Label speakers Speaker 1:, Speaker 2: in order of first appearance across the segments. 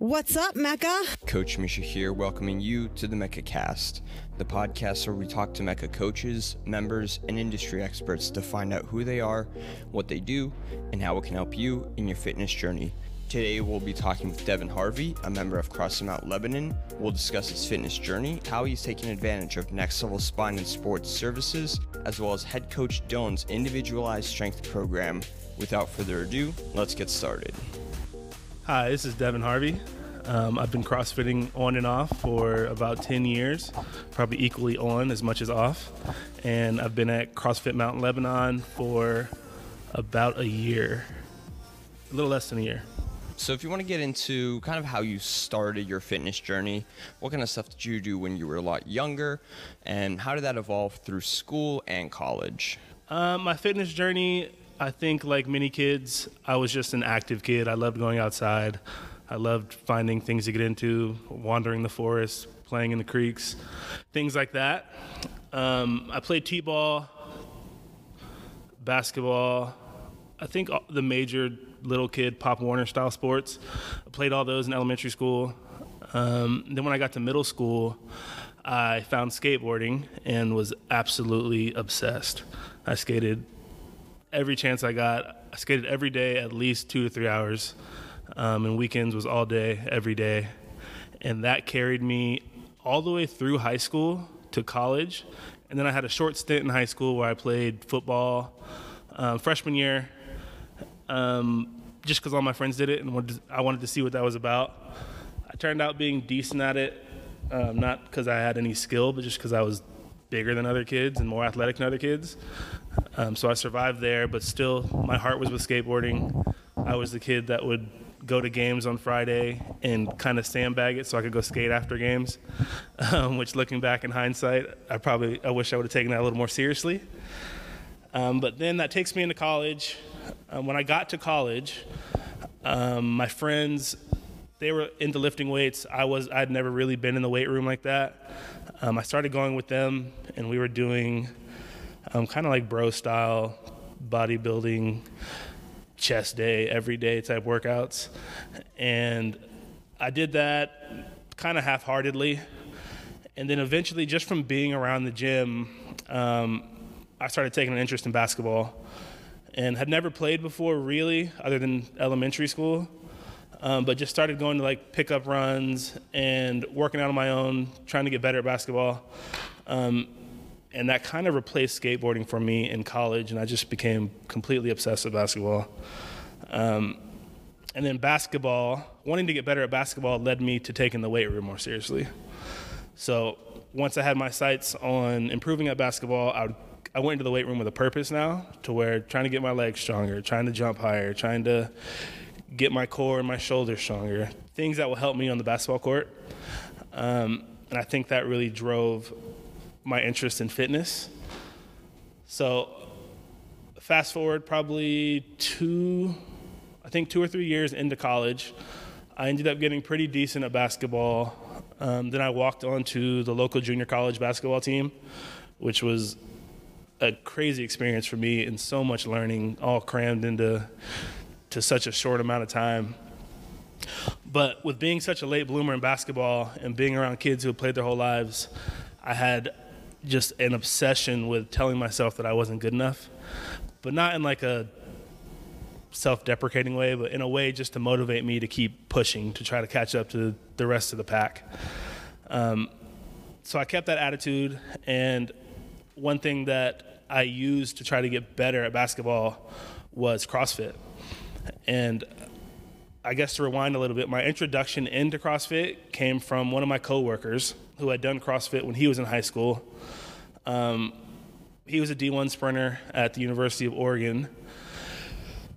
Speaker 1: What's up, Mecca?
Speaker 2: Coach Misha here, welcoming you to the Mecca Cast, the podcast where we talk to Mecca coaches, members, and industry experts to find out who they are, what they do, and how it can help you in your fitness journey. Today, we'll be talking with Devin Harvey, a member of CrossFit Mount Lebanon. We'll discuss his fitness journey, how he's taking advantage of next level spine and sports services, as well as head coach Dylan's individualized strength program. Without further ado, let's get started.
Speaker 3: Hi, this is Devin Harvey. Um, I've been CrossFitting on and off for about 10 years, probably equally on as much as off. And I've been at CrossFit Mount Lebanon for about a year, a little less than a year.
Speaker 2: So, if you want to get into kind of how you started your fitness journey, what kind of stuff did you do when you were a lot younger, and how did that evolve through school and college?
Speaker 3: Uh, my fitness journey I think, like many kids, I was just an active kid. I loved going outside. I loved finding things to get into, wandering the forest, playing in the creeks, things like that. Um, I played t ball, basketball, I think the major little kid Pop Warner style sports. I played all those in elementary school. Um, then when I got to middle school, I found skateboarding and was absolutely obsessed. I skated every chance I got. I skated every day, at least two to three hours, um, and weekends was all day, every day, and that carried me all the way through high school to college, and then I had a short stint in high school where I played football. Um, freshman year, um, just because all my friends did it, and wanted to, I wanted to see what that was about. I turned out being decent at it, um, not because I had any skill, but just because I was bigger than other kids and more athletic than other kids. Um, so I survived there, but still, my heart was with skateboarding. I was the kid that would go to games on Friday and kind of sandbag it so I could go skate after games. Um, which, looking back in hindsight, I probably I wish I would have taken that a little more seriously. Um, but then that takes me into college. Um, when I got to college, um, my friends they were into lifting weights. I was I'd never really been in the weight room like that. Um, I started going with them, and we were doing um, kind of like bro style bodybuilding, chest day, everyday type workouts. And I did that kind of half heartedly. And then eventually, just from being around the gym, um, I started taking an interest in basketball and had never played before, really, other than elementary school. Um, but just started going to like pickup runs and working out on my own, trying to get better at basketball. Um, and that kind of replaced skateboarding for me in college, and I just became completely obsessed with basketball. Um, and then basketball, wanting to get better at basketball led me to taking the weight room more seriously. So once I had my sights on improving at basketball, I, would, I went into the weight room with a purpose now, to where trying to get my legs stronger, trying to jump higher, trying to get my core and my shoulders stronger, things that will help me on the basketball court. Um, and I think that really drove my interest in fitness. So, fast forward probably two, I think two or three years into college, I ended up getting pretty decent at basketball. Um, then I walked onto the local junior college basketball team, which was a crazy experience for me and so much learning, all crammed into to such a short amount of time. But with being such a late bloomer in basketball and being around kids who have played their whole lives, I had just an obsession with telling myself that I wasn't good enough, but not in like a self deprecating way, but in a way just to motivate me to keep pushing to try to catch up to the rest of the pack. Um, so I kept that attitude, and one thing that I used to try to get better at basketball was CrossFit. And I guess to rewind a little bit, my introduction into CrossFit came from one of my coworkers who had done CrossFit when he was in high school. Um, he was a D1 sprinter at the University of Oregon.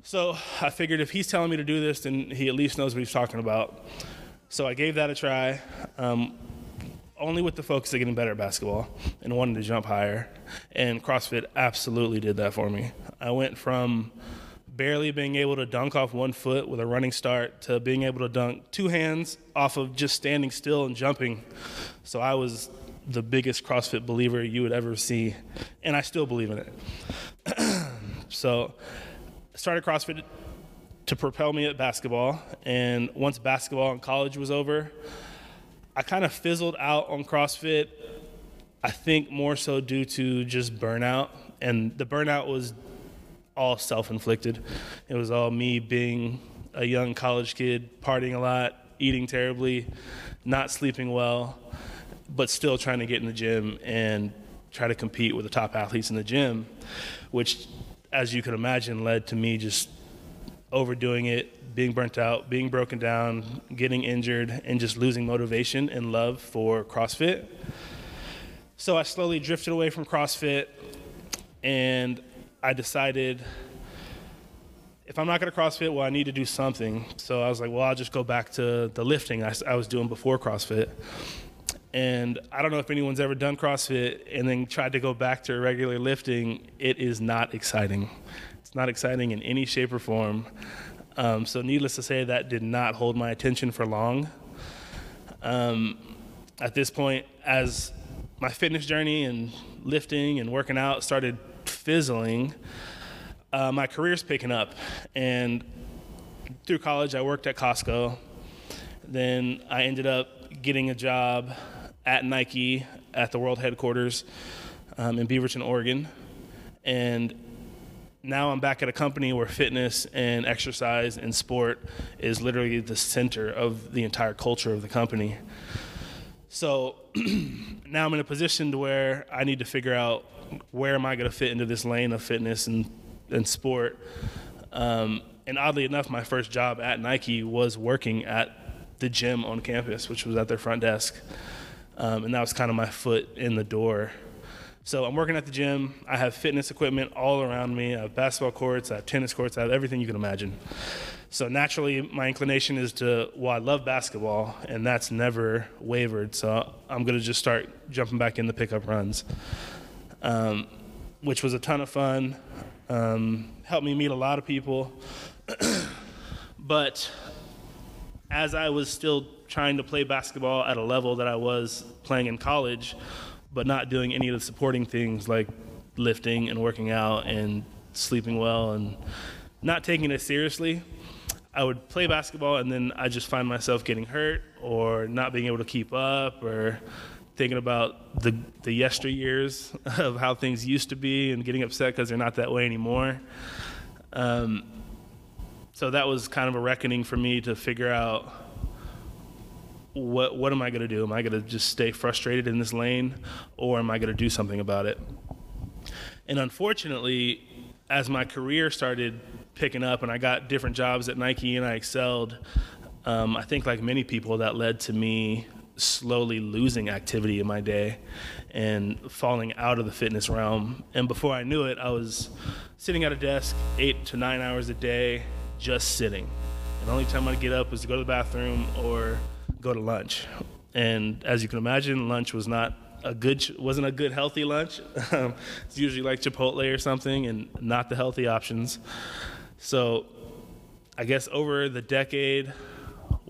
Speaker 3: So I figured if he's telling me to do this, then he at least knows what he's talking about. So I gave that a try, um, only with the focus of getting better at basketball and wanting to jump higher. And CrossFit absolutely did that for me. I went from barely being able to dunk off one foot with a running start to being able to dunk two hands off of just standing still and jumping. So I was the biggest CrossFit believer you would ever see, and I still believe in it. so I started CrossFit to propel me at basketball. And once basketball in college was over, I kind of fizzled out on CrossFit. I think more so due to just burnout. And the burnout was all self inflicted. It was all me being a young college kid, partying a lot, eating terribly, not sleeping well, but still trying to get in the gym and try to compete with the top athletes in the gym, which, as you can imagine, led to me just overdoing it, being burnt out, being broken down, getting injured, and just losing motivation and love for CrossFit. So I slowly drifted away from CrossFit and I decided if I'm not going to CrossFit, well, I need to do something. So I was like, well, I'll just go back to the lifting I, I was doing before CrossFit. And I don't know if anyone's ever done CrossFit and then tried to go back to regular lifting. It is not exciting. It's not exciting in any shape or form. Um, so, needless to say, that did not hold my attention for long. Um, at this point, as my fitness journey and lifting and working out started fizzling, uh, my career's picking up. And through college, I worked at Costco. Then I ended up getting a job at Nike at the world headquarters um, in Beaverton, Oregon. And now I'm back at a company where fitness and exercise and sport is literally the center of the entire culture of the company. So now I'm in a position to where I need to figure out where am I going to fit into this lane of fitness and, and sport. Um, and oddly enough, my first job at Nike was working at the gym on campus, which was at their front desk. Um, and that was kind of my foot in the door. So I'm working at the gym. I have fitness equipment all around me. I have basketball courts, I have tennis courts, I have everything you can imagine. So naturally, my inclination is to, well, I love basketball, and that's never wavered. So I'm going to just start jumping back in the pickup runs, um, which was a ton of fun. Um, helped me meet a lot of people. but as I was still trying to play basketball at a level that I was playing in college, but not doing any of the supporting things like lifting and working out and sleeping well and not taking it seriously, I would play basketball and then I just find myself getting hurt or not being able to keep up or thinking about the the yesteryears of how things used to be and getting upset because they're not that way anymore. Um, so that was kind of a reckoning for me to figure out what what am I going to do? Am I going to just stay frustrated in this lane, or am I going to do something about it? And unfortunately, as my career started picking up and I got different jobs at Nike and I excelled, um, I think like many people that led to me slowly losing activity in my day and falling out of the fitness realm. And before I knew it, I was sitting at a desk eight to nine hours a day, just sitting. And the only time I'd get up was to go to the bathroom or go to lunch. And as you can imagine, lunch was not a good wasn't a good healthy lunch. It's usually like Chipotle or something, and not the healthy options. So, I guess over the decade,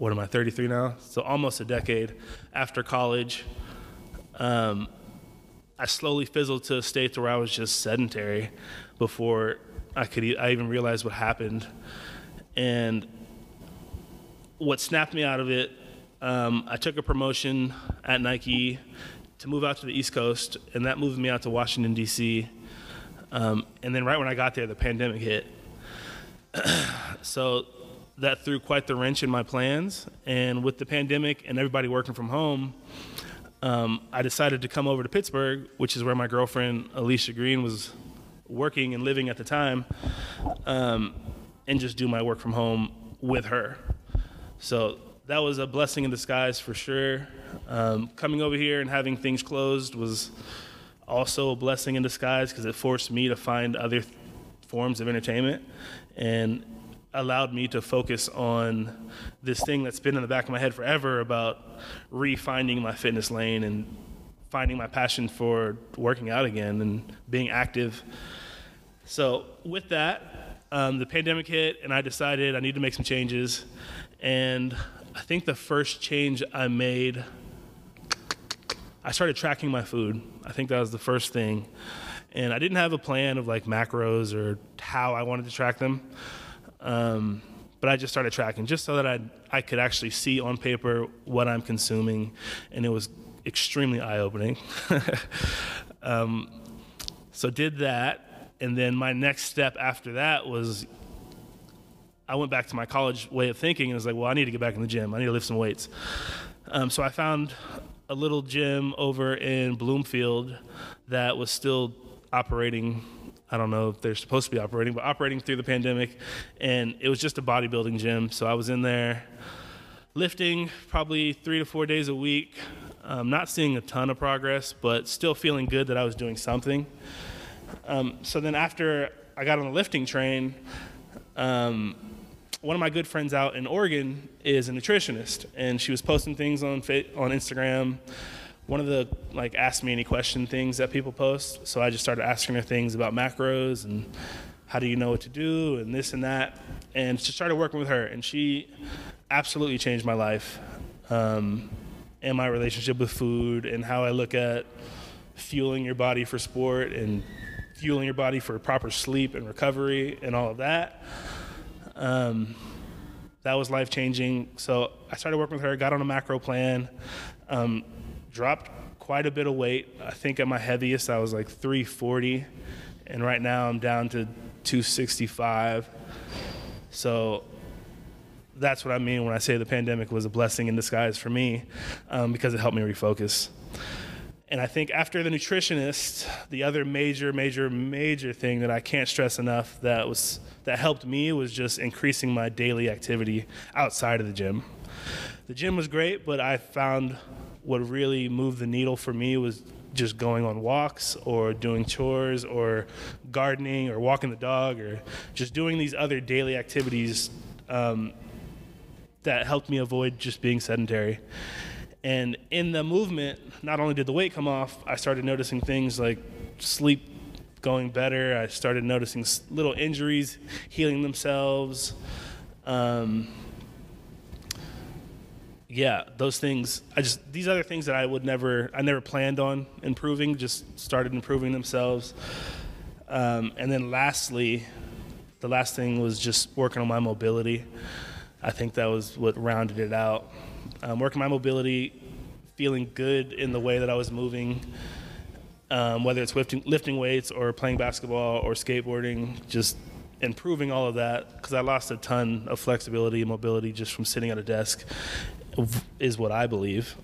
Speaker 3: what am I 33 now? So almost a decade after college, um, I slowly fizzled to a state where I was just sedentary before I could I even realized what happened, and what snapped me out of it um, I took a promotion at Nike to move out to the East Coast, and that moved me out to Washington, D.C. Um, and then right when I got there, the pandemic hit. so that threw quite the wrench in my plans. And with the pandemic and everybody working from home, um, I decided to come over to Pittsburgh, which is where my girlfriend Alicia Green was working and living at the time, um, and just do my work from home with her. So that was a blessing in disguise for sure. Um, coming over here and having things closed was also a blessing in disguise because it forced me to find other th- forms of entertainment and allowed me to focus on this thing that's been in the back of my head forever about refinding my fitness lane and finding my passion for working out again and being active. So, with that, um, the pandemic hit, and I decided I need to make some changes. And I think the first change I made, I started tracking my food. I think that was the first thing. And I didn't have a plan of like macros or how I wanted to track them. Um, but I just started tracking just so that I I could actually see on paper what I'm consuming, and it was extremely eye opening. um, so did that, and then my next step after that was I went back to my college way of thinking and was like, well, I need to get back in the gym. I need to lift some weights. Um, so I found a little gym over in Bloomfield that was still operating. I don't know if they're supposed to be operating, but operating through the pandemic. And it was just a bodybuilding gym. So I was in there lifting probably three to four days a week. Um, not seeing a ton of progress, but still feeling good that I was doing something. Um, so then after I got on the lifting train, um, one of my good friends out in Oregon is a nutritionist, and she was posting things on on Instagram. One of the like ask me any question things that people post. So I just started asking her things about macros and how do you know what to do and this and that, and just started working with her, and she absolutely changed my life. Um, and my relationship with food and how I look at fueling your body for sport and fueling your body for proper sleep and recovery and all of that. Um, that was life changing. So I started working with her, got on a macro plan, um, dropped quite a bit of weight. I think at my heaviest, I was like 340, and right now I'm down to 265. So that's what I mean when I say the pandemic was a blessing in disguise for me um, because it helped me refocus. And I think after the nutritionist, the other major, major, major thing that I can't stress enough that was that helped me was just increasing my daily activity outside of the gym. The gym was great, but I found what really moved the needle for me was just going on walks or doing chores or gardening or walking the dog or just doing these other daily activities um, that helped me avoid just being sedentary. And in the movement, not only did the weight come off, I started noticing things like sleep going better. I started noticing little injuries healing themselves. Um, yeah, those things. I just these other things that I would never, I never planned on improving, just started improving themselves. Um, and then lastly, the last thing was just working on my mobility. I think that was what rounded it out um, working my mobility, feeling good in the way that I was moving, um, whether it's lifting, lifting weights or playing basketball or skateboarding, just improving all of that because I lost a ton of flexibility and mobility just from sitting at a desk, is what I believe.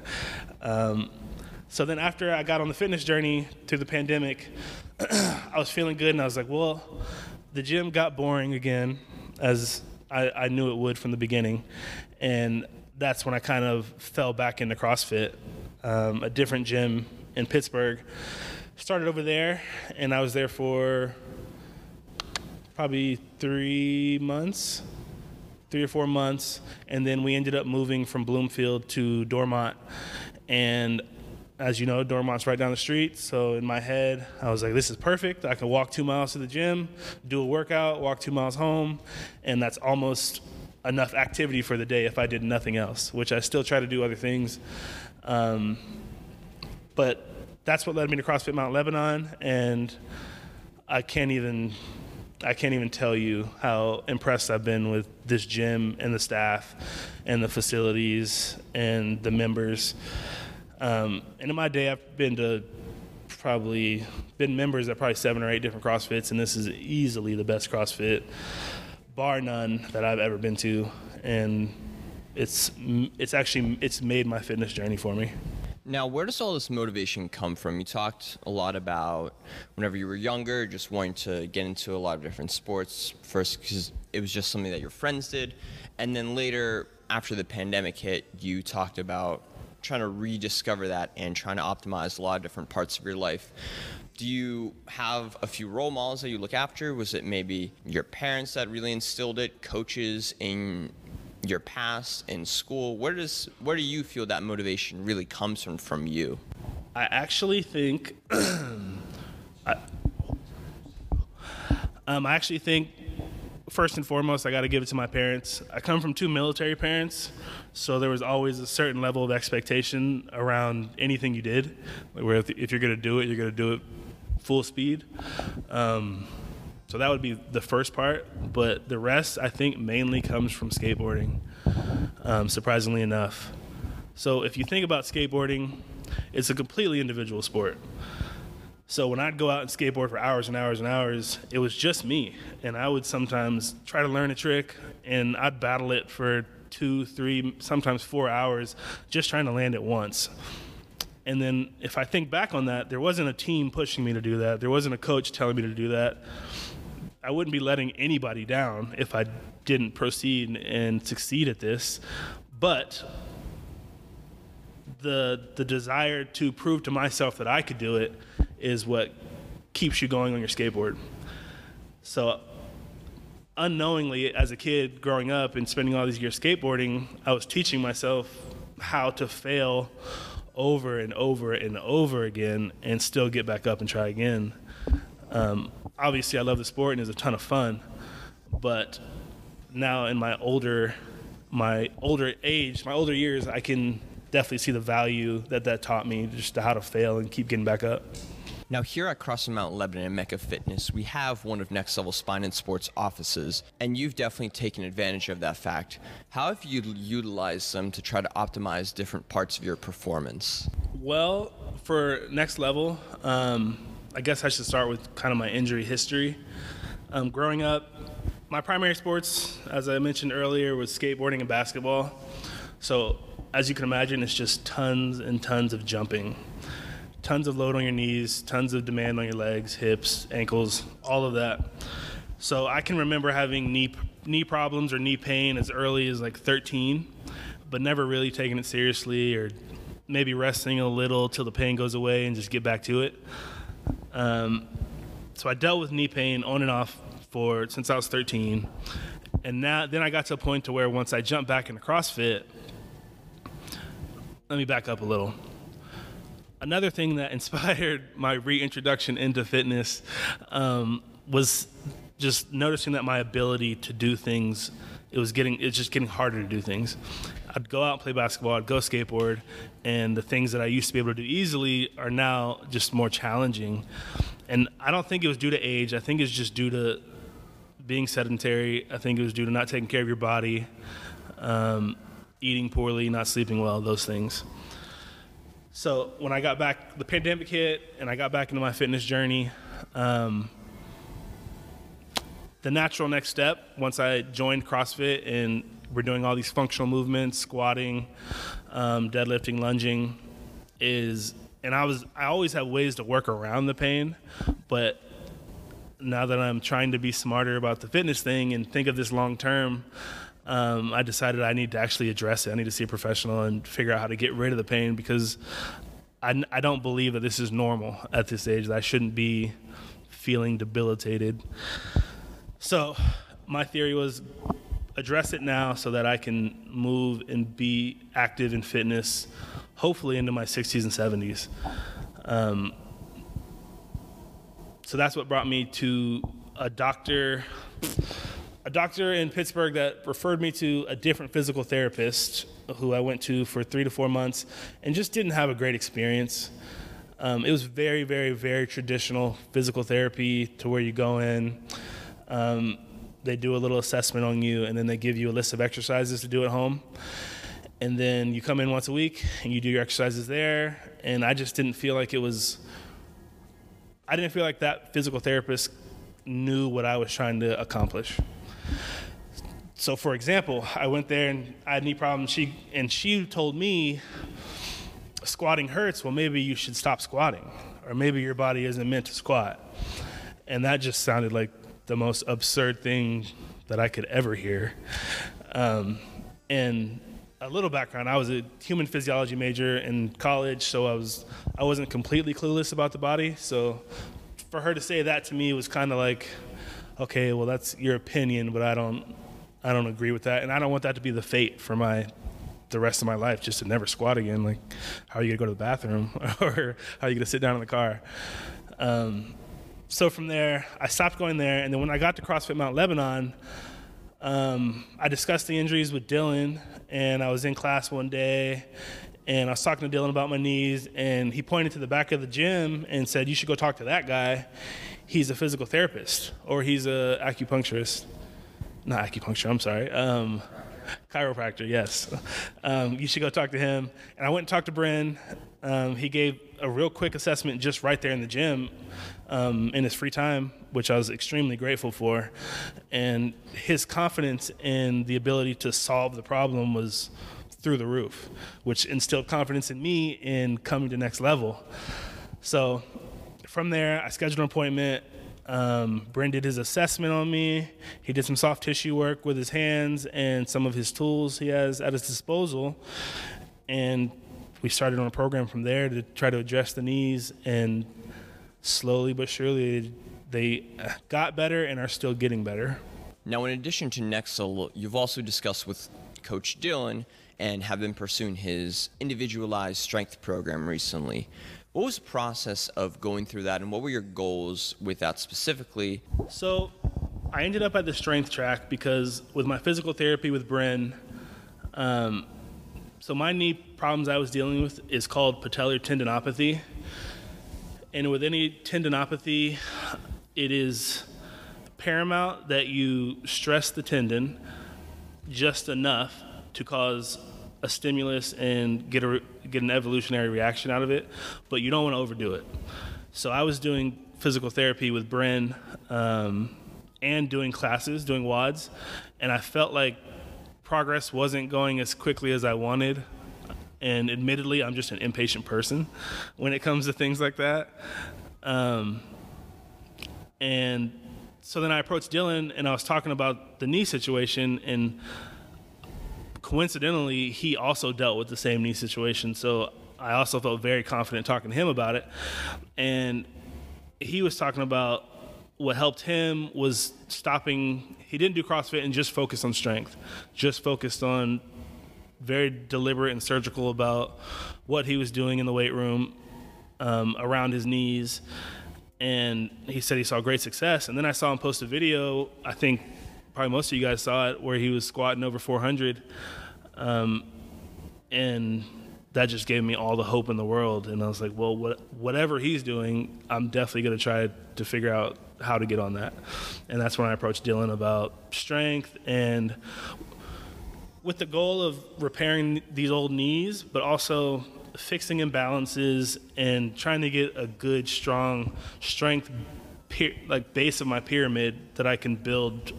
Speaker 3: um, so then after I got on the fitness journey through the pandemic, I was feeling good and I was like, well, the gym got boring again, as I, I knew it would from the beginning. And that's when I kind of fell back into CrossFit, um, a different gym in Pittsburgh. Started over there, and I was there for probably three months, three or four months, and then we ended up moving from Bloomfield to Dormont. And as you know, Dormont's right down the street. So in my head, I was like, this is perfect. I can walk two miles to the gym, do a workout, walk two miles home, and that's almost enough activity for the day if I did nothing else, which I still try to do other things. Um, but that's what led me to CrossFit Mount Lebanon, and I can't even I can't even tell you how impressed I've been with this gym and the staff and the facilities and the members. Um, and in my day, I've been to probably been members at probably seven or eight different CrossFits, and this is easily the best CrossFit bar none that I've ever been to, and it's it's actually it's made my fitness journey for me.
Speaker 2: Now, where does all this motivation come from? You talked a lot about whenever you were younger, just wanting to get into a lot of different sports. First, because it was just something that your friends did, and then later, after the pandemic hit, you talked about trying to rediscover that and trying to optimize a lot of different parts of your life do you have a few role models that you look after? Was it maybe your parents that really instilled it, coaches in your past in school? Where does where do you feel that motivation really comes from from you?
Speaker 3: I actually think I, um, I actually think first and foremost, I got to give it to my parents. I come from two military parents, so there was always a certain level of expectation around anything you did. Where if, if you're going to do it, you're going to do it full speed. Um, So that would be the first part, but the rest I think mainly comes from skateboarding, um, surprisingly enough. So if you think about skateboarding, it's a completely individual sport. So when I'd go out and skateboard for hours and hours and hours, it was just me. And I would sometimes try to learn a trick and I'd battle it for two, three, sometimes four hours just trying to land it once. And then if I think back on that, there wasn't a team pushing me to do that. There wasn't a coach telling me to do that. I wouldn't be letting anybody down if I didn't proceed and succeed at this. But the the desire to prove to myself that I could do it is what keeps you going on your skateboard. So unknowingly as a kid growing up and spending all these years skateboarding, I was teaching myself how to fail over and over and over again and still get back up and try again. Um, obviously, I love the sport and it's a ton of fun, but now in my older my older age, my older years, I can definitely see the value that that taught me, just how to fail and keep getting back up.
Speaker 2: Now, here at CrossFit Mount Lebanon and Mecca Fitness, we have one of Next Level Spine and Sports offices, and you've definitely taken advantage of that fact. How have you utilized them to try to optimize different parts of your performance?
Speaker 3: Well, for Next Level, um, I guess I should start with kind of my injury history. Um, growing up, my primary sports, as I mentioned earlier, was skateboarding and basketball. So, as you can imagine, it's just tons and tons of jumping tons of load on your knees, tons of demand on your legs, hips, ankles, all of that. So I can remember having knee knee problems or knee pain as early as like 13, but never really taking it seriously or maybe resting a little till the pain goes away and just get back to it. Um, so I dealt with knee pain on and off for since I was 13, and now then I got to a point to where once I jumped back into CrossFit, let me back up a little. Another thing that inspired my reintroduction into fitness um, was just noticing that my ability to do things it was getting it's just getting harder to do things i'd go out and play basketball i'd go skateboard and the things that i used to be able to do easily are now just more challenging and i don't think it was due to age i think it's just due to being sedentary i think it was due to not taking care of your body um, eating poorly not sleeping well those things so when I got back, the pandemic hit, and I got back into my fitness journey. Um, the natural next step, once I joined CrossFit and we're doing all these functional movements, squatting, um, deadlifting, lunging, is and I was I always have ways to work around the pain, but now that I'm trying to be smarter about the fitness thing and think of this long term, um, I decided I need to actually address it. I need to see a professional and figure out how to get rid of the pain because I, I don't believe that this is normal at this age, that I shouldn't be feeling debilitated. So, my theory was address it now so that I can move and be active in fitness, hopefully into my 60s and 70s. Um, so that's what brought me to a doctor a doctor in Pittsburgh that referred me to a different physical therapist who I went to for three to four months and just didn't have a great experience. Um, it was very, very, very traditional physical therapy to where you go in, um, they do a little assessment on you, and then they give you a list of exercises to do at home. And then you come in once a week and you do your exercises there. And I just didn't feel like it was, I didn't feel like that physical therapist knew what I was trying to accomplish so for example, I went there and I had knee problems. She and she told me squatting hurts. Well, maybe you should stop squatting, or maybe your body isn't meant to squat. And that just sounded like the most absurd thing that I could ever hear. Um, and a little background: I was a human physiology major in college, so I was I wasn't completely clueless about the body. So for her to say that to me was kind of like, okay, well that's your opinion, but I don't I don't agree with that, and I don't want that to be the fate for my the rest of my life, just to never squat again. Like, how are you gonna go to the bathroom, or how are you gonna sit down in the car? Um, so from there, I stopped going there, and then when I got to CrossFit Mount Lebanon, um, I discussed the injuries with Dylan, and I was in class one day, and I was talking to Dylan about my knees, and he pointed to the back of the gym and said, "You should go talk to that guy. He's a physical therapist, or he's a acupuncturist. Not acupuncture. I'm sorry. Um, chiropractor. Yes. Um, you should go talk to him." And I went and talked to Bryn. Um, he gave a real quick assessment just right there in the gym um, in his free time, which I was extremely grateful for. And his confidence in the ability to solve the problem was through the roof, which instilled confidence in me in coming to next level. So from there, I scheduled an appointment. Um, Bryn did his assessment on me. He did some soft tissue work with his hands and some of his tools he has at his disposal. And we started on a program from there to try to address the knees. And slowly but surely, they got better and are still getting better.
Speaker 2: Now, in addition to Next Level, you've also discussed with Coach Dylan and have been pursuing his individualized strength program recently. What was the process of going through that, and what were your goals with that specifically?
Speaker 3: So, I ended up at the strength track because with my physical therapy with Bryn, um, so my knee problems I was dealing with is called patellar tendinopathy, and with any tendinopathy, it is paramount that you stress the tendon just enough to cause a stimulus and get a get an evolutionary reaction out of it, but you don't want to overdo it. So I was doing physical therapy with Bryn um, and doing classes, doing WODs, and I felt like progress wasn't going as quickly as I wanted. And admittedly, I'm just an impatient person when it comes to things like that. Um, and so then I approached Dylan and I was talking about the knee situation and coincidentally, he also dealt with the same knee situation. So I also felt very confident talking to him about it. And he was talking about what helped him was stopping. He didn't do CrossFit and just focused on strength, just focused on very deliberate and surgical about what he was doing in the weight room um, around his knees. And he said he saw great success. And then I saw him post a video, I think probably most of you guys saw it, where he was squatting over 400. Um, and that just gave me all the hope in the world. And I was like, well, what, whatever he's doing, I'm definitely going to try to figure out how to get on that. And that's when I approached Dylan about strength and with the goal of repairing these old knees, but also fixing imbalances and trying to get a good, strong strength, like base of my pyramid that I can build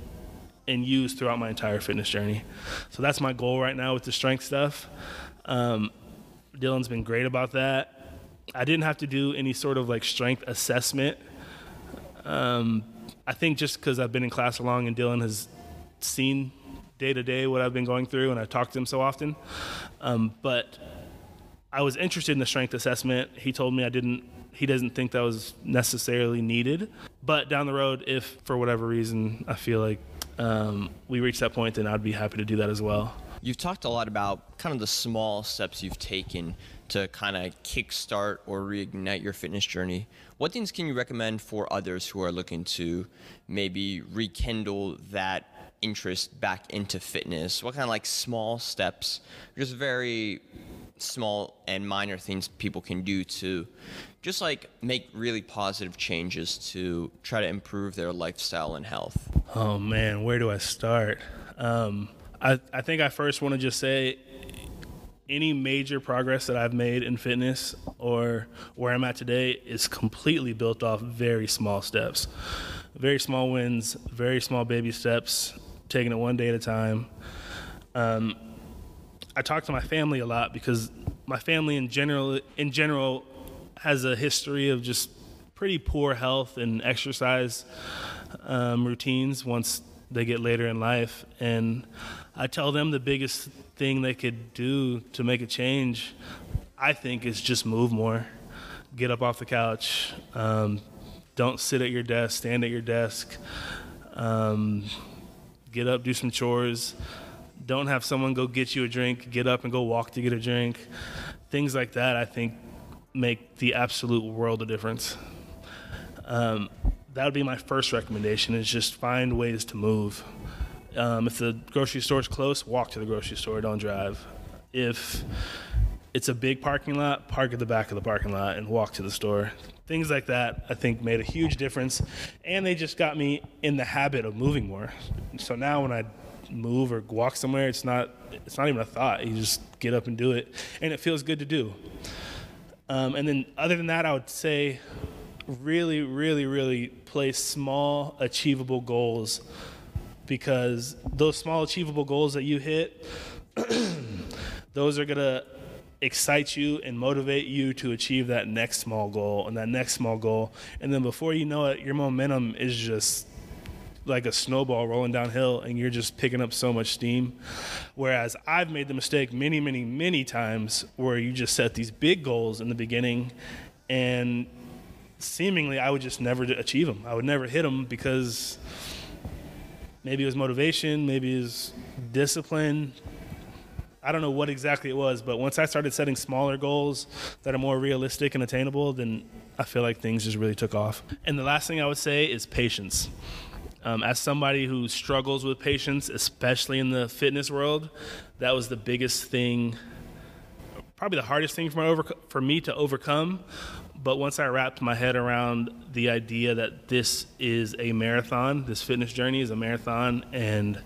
Speaker 3: and use throughout my entire fitness journey. So that's my goal right now with the strength stuff. Um, Dylan's been great about that. I didn't have to do any sort of like strength assessment. Um, I think just because I've been in class so long and Dylan has seen day to day what I've been going through and I talk to him so often. Um, but I was interested in the strength assessment. He told me I didn't. He doesn't think that was necessarily needed. But down the road, if for whatever reason I feel like um, we reach that point, then I'd be happy to do that as well.
Speaker 2: You've talked a lot about kind of the small steps you've taken to kind of kickstart or reignite your fitness journey. What things can you recommend for others who are looking to maybe rekindle that interest back into fitness? What kind of like small steps, just very small and minor things people can do to just like make really positive changes to try to improve their lifestyle and health?
Speaker 3: Oh man, where do I start? Um, I, I think I first want to just say any major progress that I've made in fitness or where I'm at today is completely built off very small steps. Very small wins, very small baby steps, taking it one day at a time. Um, I talk to my family a lot because my family in general in general has a history of just pretty poor health and exercise um, routines once they get later in life. And I tell them the biggest thing they could do to make a change, I think, is just move more. Get up off the couch. Um, don't sit at your desk, stand at your desk. Um, get up, do some chores. Don't have someone go get you a drink. Get up and go walk to get a drink. Things like that, I think, make the absolute world of difference. Um, that would be my first recommendation is just find ways to move. Um, if the grocery store is close, walk to the grocery store, don't drive. If it's a big parking lot, park at the back of the parking lot and walk to the store. Things like that, I think, made a huge difference. And they just got me in the habit of moving more. So now when I move or walk somewhere, it's not it's not even a thought. You just get up and do it, and it feels good to do. Um, and then other than that, I would say really, really, really place small, achievable goals because those small, achievable goals that you hit, those are gonna excite you and motivate you to achieve that next small goal and that next small goal. And then before you know it, your momentum is just like a snowball rolling downhill and you're just picking up so much steam. Whereas I've made the mistake many, many, many times where you just set these big goals in the beginning and seemingly I would just never achieve them. I would never hit them because maybe it was motivation, maybe it was discipline, I don't know what exactly it was, but once I started setting smaller goals that are more realistic and attainable, then I feel like things just really took off. And the last thing I would say is patience. Um, as somebody who struggles with patience, especially in the fitness world, that was the biggest thing, probably the hardest thing for, over, for me to overcome. But once I wrapped my head around the idea that this is a marathon, this fitness journey is a marathon, and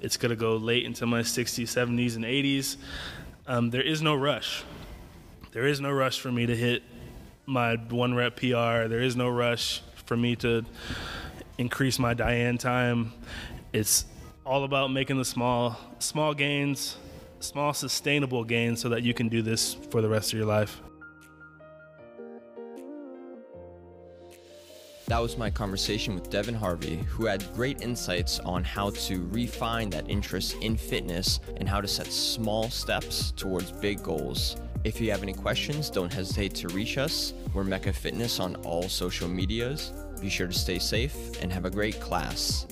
Speaker 3: it's going to go late into my 60s, 70s, and 80s. Um, there is no rush. There is no rush for me to hit my one rep PR. There is no rush for me to increase my Diane time. It's all about making the small, small gains, small sustainable gains, so that you can do this for the rest of your life.
Speaker 2: That was my conversation with Devin Harvey, who had great insights on how to refine that interest in fitness and how to set small steps towards big goals. If you have any questions, don't hesitate to reach us. We're Mecca Fitness on all social medias. Be sure to stay safe and have a great class.